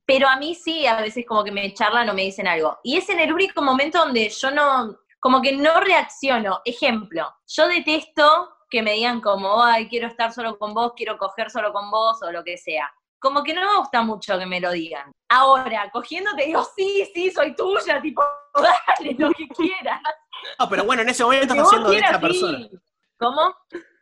Pero a mí sí, a veces como que me charlan o me dicen algo. Y es en el único momento donde yo no, como que no reacciono. Ejemplo, yo detesto que me digan como, ay, quiero estar solo con vos, quiero coger solo con vos o lo que sea. Como que no me gusta mucho que me lo digan. Ahora, cogiendo te digo, sí, sí, soy tuya, tipo, dale lo que quieras. No, pero bueno, en ese momento Que está vos siendo de esa persona. ¿Cómo?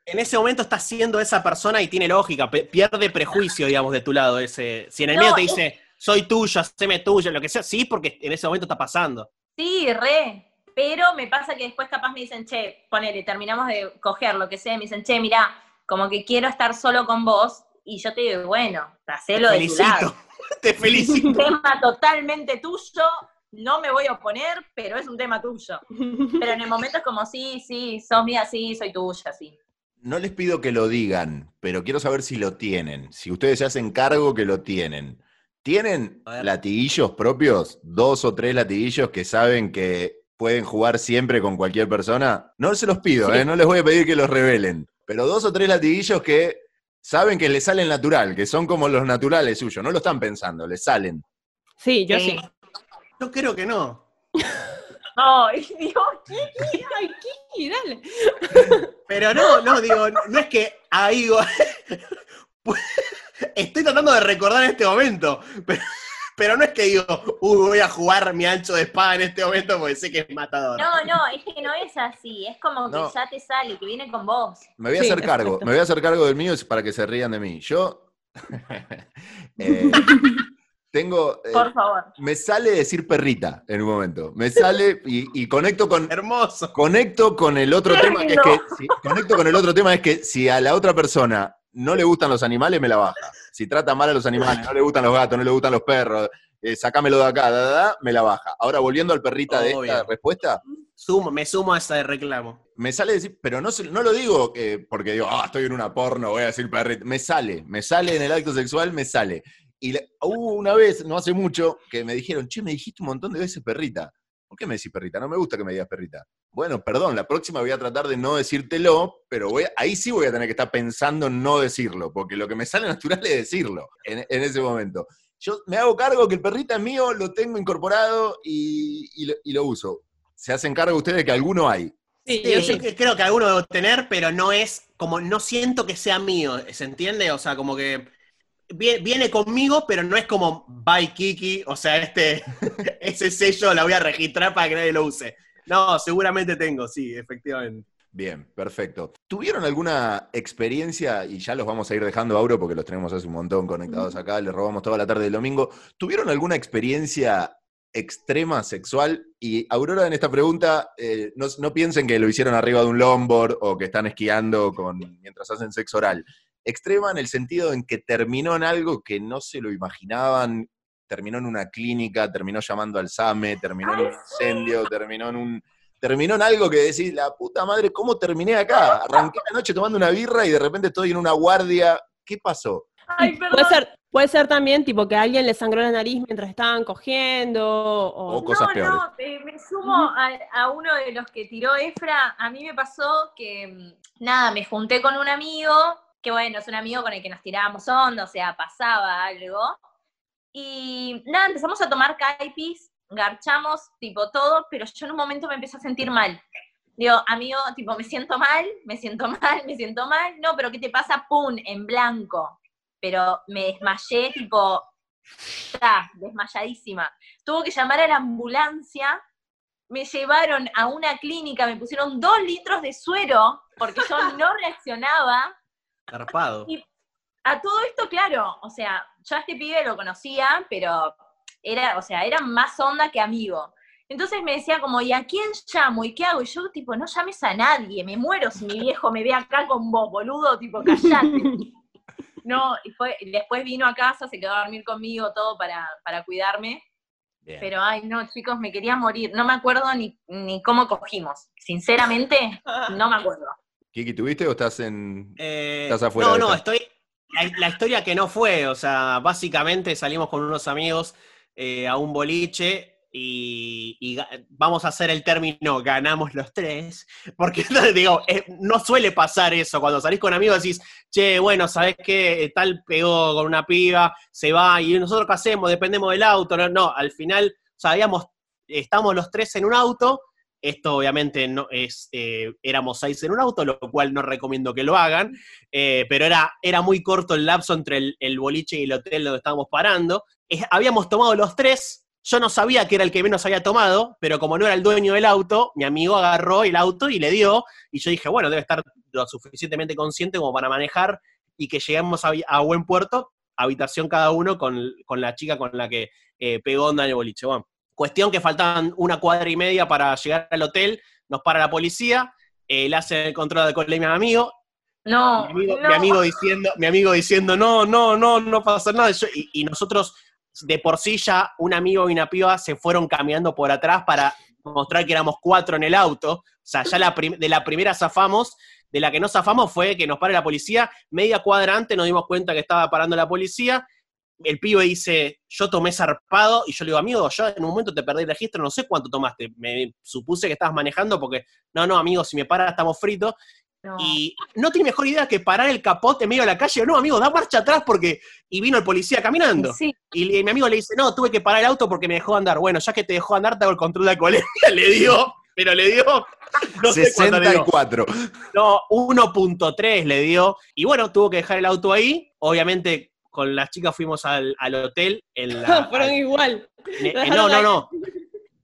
En ese momento está siendo esa persona y tiene lógica, pierde prejuicio, digamos, de tu lado. Ese, si en el No, medio te es- dice, soy tuyo, haceme tuyo, lo que sea, sí, porque en ese momento está pasando. Sí, re. Pero me pasa que después capaz me dicen, che, ponele, terminamos de coger lo que sea, me dicen, che, mirá, como que quiero estar solo con vos, y yo te digo, bueno, hacelo Te de tu felicito. lado. Te Es un felicito. tema totalmente tuyo, no me voy a oponer, pero es un tema tuyo. Pero en el momento es como, sí, sí, sos mía, sí, soy tuya, sí. No les pido que lo digan, pero quiero saber si lo tienen. Si ustedes se hacen cargo que lo tienen. ¿Tienen latiguillos propios? ¿Dos o tres latiguillos que saben que pueden jugar siempre con cualquier persona? No se los pido, Sí. ¿eh? no les voy a pedir que los revelen. Pero dos o tres latiguillos que saben que les salen natural, que son como los naturales suyos. No lo están pensando, les salen. Sí, yo Sí. sí. Yo creo que no. Ay, Dios, Ay, Kiki, dale. Pero no, no, digo, no es que ahí. Estoy tratando de recordar este momento, pero, pero no es que digo, uy, voy a jugar mi ancho de espada en este momento porque sé que es matador. no, no, es que no es así, es como que No. ya te sale, que viene con vos. Me voy a Sí, hacer cargo, me voy a hacer cargo del mío para que se rían de mí. Yo eh, tengo... eh, Por favor. me sale decir perrita en un momento. Me sale y, y conecto con. Hermoso. Conecto con el otro tema, que es que. si- conecto con el otro tema es que si a la otra persona no le gustan los animales, me la baja. Si trata mal a los animales, no le gustan los gatos, no le gustan los perros, eh, sacámelo de acá, da, da, da, me la baja. Ahora, volviendo al perrita de esta respuesta, Sumo, me sumo a ese reclamo. me sale decir, pero no lo digo eh, porque digo, ah, estoy en una porno, voy a decir perrita. Me sale, me sale en el acto sexual, me sale. Y hubo una vez, no hace mucho, que me dijeron, che, me dijiste un montón de veces perrita. ¿Por qué me decís perrita? No me gusta que me digas perrita. Bueno, perdón, la próxima voy a tratar de no decírtelo, pero voy ahí sí voy a tener que estar pensando en no decirlo, porque lo que me sale natural es decirlo en, en ese momento. Yo me hago cargo que el perrita es mío, lo tengo incorporado y, y lo, y lo uso. Se hacen cargo ustedes que alguno hay. Sí, Sí, yo creo que alguno debo tener, pero no es, como, no siento que sea mío, ¿se entiende? O sea, como que vie- viene conmigo, pero no es como bye Kiki, o sea, este, ese sello la voy a registrar para que nadie lo use. No, seguramente tengo, sí, efectivamente. Bien, perfecto. ¿Tuvieron alguna experiencia, y ya los vamos a ir dejando, Auro, porque los tenemos hace un montón conectados acá, les robamos toda la tarde del domingo. ¿Tuvieron alguna experiencia extrema sexual? Y Aurora, en esta pregunta, eh, no, no piensen que lo hicieron arriba de un longboard o que están esquiando con, mientras hacen sexo oral. Extrema en el sentido en que terminó en algo que no se lo imaginaban, terminó en una clínica, terminó llamando al SAME, terminó en un incendio, terminó en un terminó en algo que decís, la puta madre, ¿cómo terminé acá? Arranqué la noche tomando una birra y de repente estoy en una guardia. ¿Qué pasó? Ay, perdón. Puede ser, puede ser también tipo que alguien le sangró la nariz mientras estaban cogiendo o... O cosas no, peores. no, eh, me sumo a, a uno de los que tiró Efra. A mí me pasó que, mm, nada, me junté con un amigo, que bueno, es un amigo con el que nos tirábamos onda, o sea, pasaba algo. Y nada, empezamos a tomar caipis, garchamos, tipo todo, pero yo en un momento me empecé a sentir mal. Digo, amigo, tipo, me siento mal, me siento mal, me siento mal. No, pero ¿qué te pasa? ¡Pum! En blanco. Pero me desmayé, tipo, ta, desmayadísima. Tuvo que llamar a la ambulancia, me llevaron a una clínica, me pusieron dos litros de suero, porque yo no reaccionaba. Zarpado. Y a todo esto, claro, o sea, yo a este pibe lo conocía, pero era, o sea, era más onda que amigo. Entonces me decía como, ¿y a quién llamo? ¿Y qué hago? Y yo, tipo, no llames a nadie, me muero si mi viejo me ve acá con vos, boludo, tipo, callate. No, y fue, y después vino a casa, se quedó a dormir conmigo, todo para, para cuidarme. Bien. Pero, ay, no, chicos, me quería morir. No me acuerdo ni, ni cómo cogimos. Sinceramente, no me acuerdo. Kiki, ¿tuviste o estás en. Eh, Estás afuera no, no, esta. estoy. La, la historia que no fue, o sea, básicamente salimos con unos amigos eh, a un boliche y, vamos a hacer el término ganamos los tres, porque digo, eh, no suele pasar eso, cuando salís con amigos decís, che, bueno, ¿sabés qué? Tal pegó con una piba, se va, y nosotros qué hacemos, dependemos del auto, no, no, al final, sabíamos, estamos los tres en un auto, esto obviamente no es, eh, éramos seis en un auto, lo cual no recomiendo que lo hagan, eh, pero era, era muy corto el lapso entre el, boliche y el hotel donde estábamos parando. Habíamos tomado los tres, yo no sabía que era el que menos había tomado, pero como no era el dueño del auto, mi amigo agarró el auto y le dio, y yo dije, bueno, debe estar lo suficientemente consciente como para manejar y que lleguemos a, a buen puerto, habitación cada uno con, con la chica con la que eh, pegó onda en el boliche. Bueno, cuestión que faltaban una cuadra y media para llegar al hotel, nos para la policía, eh, le hace el control de alcohol a mi amigo, No, mi amigo, no. mi amigo diciendo, mi amigo diciendo, no, no, no, no pasa nada. Yo- y, y nosotros, de por sí ya, un amigo y una piba se fueron caminando por atrás para mostrar que éramos cuatro en el auto. O sea, ya la de la primera zafamos, de la que no zafamos fue que nos pare la policía, media cuadra antes nos dimos cuenta que estaba parando la policía. El pibe dice, yo tomé zarpado, y yo le digo, amigo, yo en un momento te perdí el registro, no sé cuánto tomaste. Me supuse que estabas manejando porque, no, no, amigo, si me para estamos fritos. No. Y no tiene mejor idea que parar el capote en medio de la calle. No, amigo, da marcha atrás porque. Y vino el policía caminando. Sí, Y, y mi amigo le dice, no, tuve que parar el auto porque me dejó andar. Bueno, ya que te dejó andar, te hago el control de alcoholemia. Le dio, pero le dio. No sé cuánto le dio. 64. No, 1.3 le dio. Y bueno, tuvo que dejar el auto ahí. Obviamente, con las chicas fuimos al, al hotel. En la, Fueron igual. en- en- no, no, no.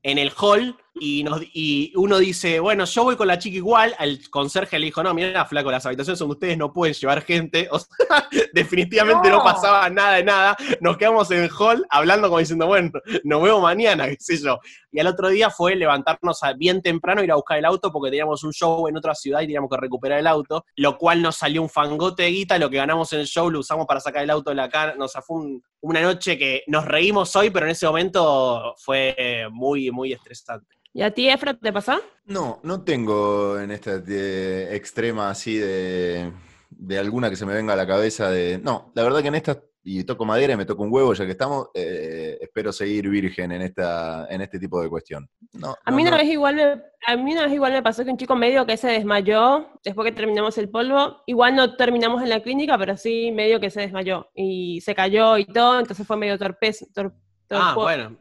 En el hall. Y, nos, y uno dice, bueno, yo voy con la chica igual. Al conserje le dijo, no, mira, flaco, las habitaciones son de ustedes, no pueden llevar gente. O sea, definitivamente no. No. pasaba nada de nada. Nos quedamos en el hall hablando como diciendo, bueno, nos vemos mañana, qué sé yo. Y al otro día fue levantarnos a- bien temprano, ir a buscar el auto porque teníamos un show en otra ciudad y teníamos que recuperar el auto, lo cual nos salió un fangote de guita, lo que ganamos en el show lo usamos para sacar el auto de la cara, nos fue un- una noche que nos reímos hoy, pero en ese momento fue eh, muy, muy estresante. ¿Y a ti, Efra, te pasa? No, no tengo en esta de- extrema así de, de alguna que se me venga a la cabeza de. No, la verdad que en esta, y toco madera y me toco un huevo ya que estamos, eh, espero seguir virgen en esta, en este tipo de cuestión. No, A no, mí, una no. vez igual me, a mí una vez igual me pasó que un chico medio que se desmayó después que terminamos el polvo. Igual no terminamos en la clínica, pero sí medio que se desmayó. Y se cayó y todo, entonces fue medio torpez. tor- Ah, torpo- bueno.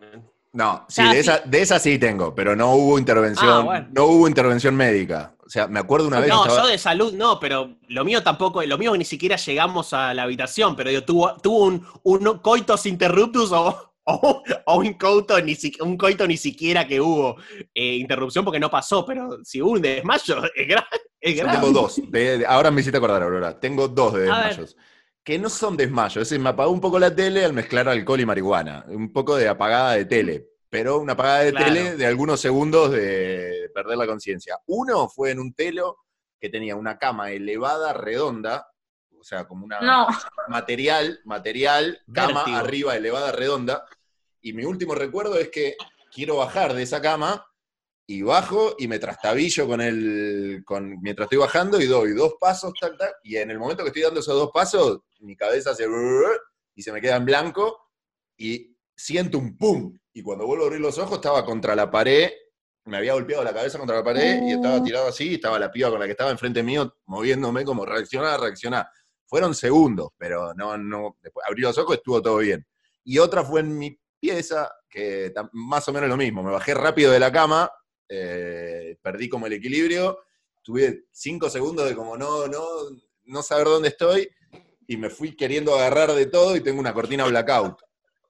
No, sí, Ah, de, sí. esa, de esa sí tengo, pero no hubo intervención, Ah, bueno. no hubo intervención médica. O sea, me acuerdo una vez. No, estaba- yo de salud no, pero lo mío tampoco, lo mío ni siquiera llegamos a la habitación, pero yo tuvo, tuvo un, un coitus interruptus o, o, o un, coito ni, un coito ni siquiera que hubo eh, interrupción porque no pasó, pero si hubo un desmayo, es, gra- es Yo grave. tengo dos. de- de- ahora me hiciste acordar, Aurora. Tengo dos de ver. Que no son desmayos. Es decir, me apagó un poco la tele al mezclar alcohol y marihuana. Un poco de apagada de tele. Pero una apagada de Claro. tele de algunos segundos de perder la conciencia. Uno fue en un telo que tenía una cama elevada, redonda. O sea, como una no. material, material, cama arriba, elevada, redonda. Y mi último recuerdo es que quiero bajar de esa cama y bajo y me trastabillo con el, con, mientras estoy bajando y doy dos pasos, tac, tac, y en el momento que estoy dando esos dos pasos, mi cabeza se y se me queda en blanco y siento un pum. Y cuando vuelvo a abrir los ojos estaba contra la pared, me había golpeado la cabeza contra la pared y estaba tirado así, y estaba la piba con la que estaba enfrente mío moviéndome como reacciona, reacciona. Fueron segundos, pero no, no, después abrí los ojos, estuvo todo bien. Y otra fue en mi pieza, que más o menos lo mismo, me bajé rápido de la cama, eh, perdí como el equilibrio, tuve cinco segundos de como no, no, no saber dónde estoy, y me fui queriendo agarrar de todo y tengo una cortina blackout.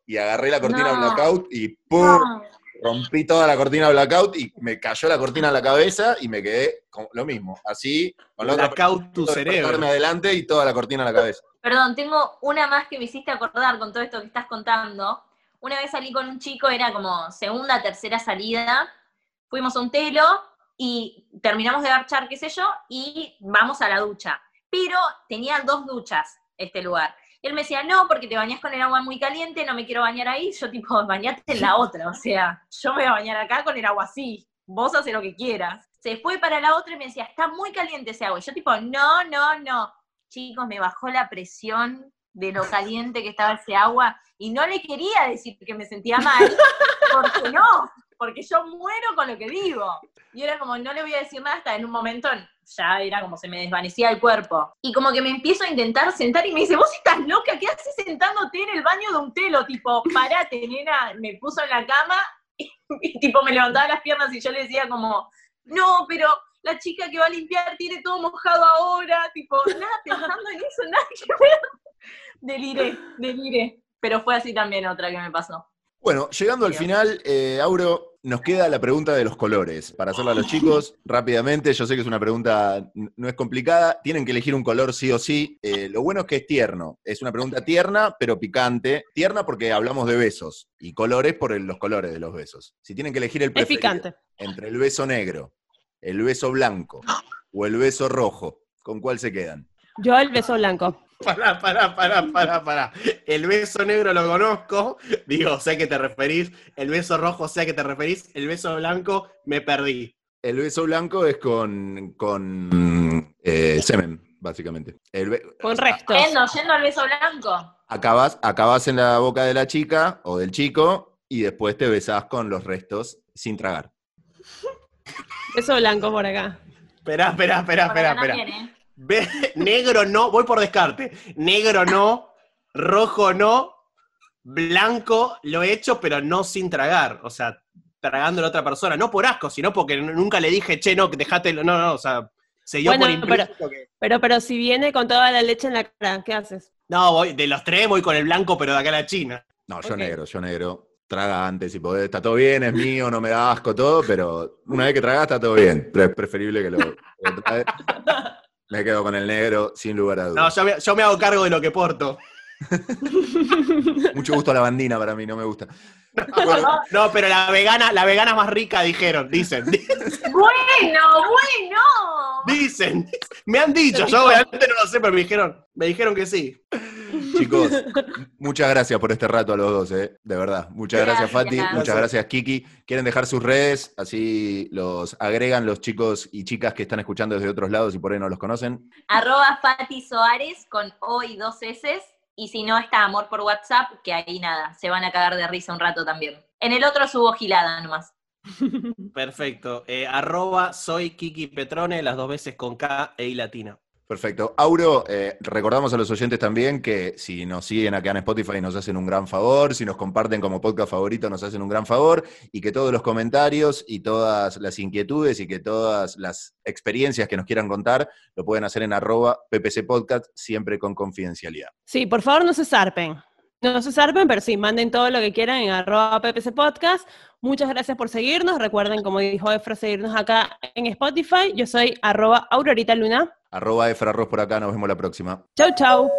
Y agarré la cortina No. blackout y ¡pum! no. rompí toda la cortina blackout y me cayó la cortina a la cabeza y me quedé con lo mismo, así, con la otra Blackout tu persona cerebro. adelante y toda la cortina a la cabeza. Perdón, tengo una más que me hiciste acordar con todo esto que estás contando. una vez salí con un chico, era como segunda, tercera salida, fuimos a un telo y terminamos de garchar, qué sé yo, y vamos a la ducha. Pero tenía dos duchas este lugar. Y él me decía, no, porque te bañas con el agua muy caliente, no me quiero bañar ahí. Yo tipo, bañate en la otra, o sea, yo me voy a bañar acá con el agua así, vos haces lo que quieras. Se fue para la otra y me decía, está muy caliente ese agua. Y yo tipo, no, no, no. Chicos, me bajó la presión de lo caliente que estaba ese agua y no le quería decir que me sentía mal, porque no, porque yo muero con lo que digo. Y era como, no le voy a decir nada hasta en un momento ya era como se me desvanecía el cuerpo. Y como que me empiezo a intentar sentar y me dice, vos estás loca, ¿qué haces sentándote en el baño de un telo? Tipo, parate, nena, me puso en la cama y, y tipo me levantaba las piernas y yo le decía como, no, pero la chica que va a limpiar tiene todo mojado ahora, tipo, nada pensando en eso, nada que ver. Deliré, deliré. Pero fue así también otra que me pasó. Bueno, llegando al final, eh, Auro, nos queda la pregunta de los colores. Para hacerla a los chicos, rápidamente, yo sé que es una pregunta, no es complicada, tienen que elegir un color sí o sí. Eh, lo bueno es que es tierno, es una pregunta tierna, pero picante. Tierna porque hablamos de besos, y colores por el- los colores de los besos. Si tienen que elegir el Es preferido picante. entre el beso negro, el beso blanco o el beso rojo, ¿con cuál se quedan? Yo el beso blanco. Pará, pará, pará, pará, pará. El beso negro lo conozco, digo, sé a qué te referís. El beso rojo, sé a qué te referís. El beso blanco, me perdí. El beso blanco es con, con eh, semen, básicamente. El Con restos. Yendo, yendo al beso blanco. acabas, acabas en la boca de la chica o del chico y después te besás con los restos sin tragar. Beso blanco por acá. Esperá, esperá, esperá, esperá, esperá. Negro no, voy por descarte. Negro no, rojo no, blanco lo he hecho, pero no sin tragar. O sea, tragando a la otra persona. No por asco, sino porque nunca le dije, che, no, dejate. No, no, o sea, se dio Bueno, por implícito que- Pero, pero si viene con toda la leche en la cara, ¿qué haces? No, voy, de los tres voy con el blanco, pero de acá a la China. No, yo negro, yo negro. Traga antes si podés. Está todo bien, es mío, no me da asco todo, pero una vez que tragás está todo bien. Pero es preferible que lo, que lo. Me quedo con el negro, sin lugar a No, dudas. yo me, yo me hago cargo de lo que porto. Mucho gusto a la bandina para mí, no me gusta. No, pero la vegana, la vegana más rica, dijeron, dicen, Bueno, bueno. dicen. Me han dicho, yo obviamente no lo sé, pero me dijeron, me dijeron que sí. Chicos, muchas gracias por este rato a los dos, ¿eh? de verdad. Muchas gracias, Gracias. Fati, muchas gracias, Kiki. ¿Quieren dejar sus redes? Así los agregan los chicos y chicas que están escuchando desde otros lados y por ahí no los conocen. Arroba Fati Soares con O y dos S. Y si no, está Amor por WhatsApp, que ahí nada, se van a cagar de risa un rato también. En el otro subo gilada nomás. Perfecto. Eh, arroba soy Kiki Petrone, las dos veces con K e I latina. Perfecto. Auro, eh, recordamos a los oyentes también que si nos siguen acá en Spotify nos hacen un gran favor, si nos comparten como podcast favorito nos hacen un gran favor y que todos los comentarios y todas las inquietudes y que todas las experiencias que nos quieran contar lo pueden hacer en arroba PPC Podcast, siempre con confidencialidad. Sí, por favor no se zarpen. No se zarpen, pero sí, manden todo lo que quieran en arroba PPC Podcast. Muchas gracias por seguirnos. Recuerden, como dijo Efra, seguirnos acá en Spotify. Yo soy arroba Aurorita Luna. Arroba Efra Arroz por acá, nos vemos la próxima. Chau, chau.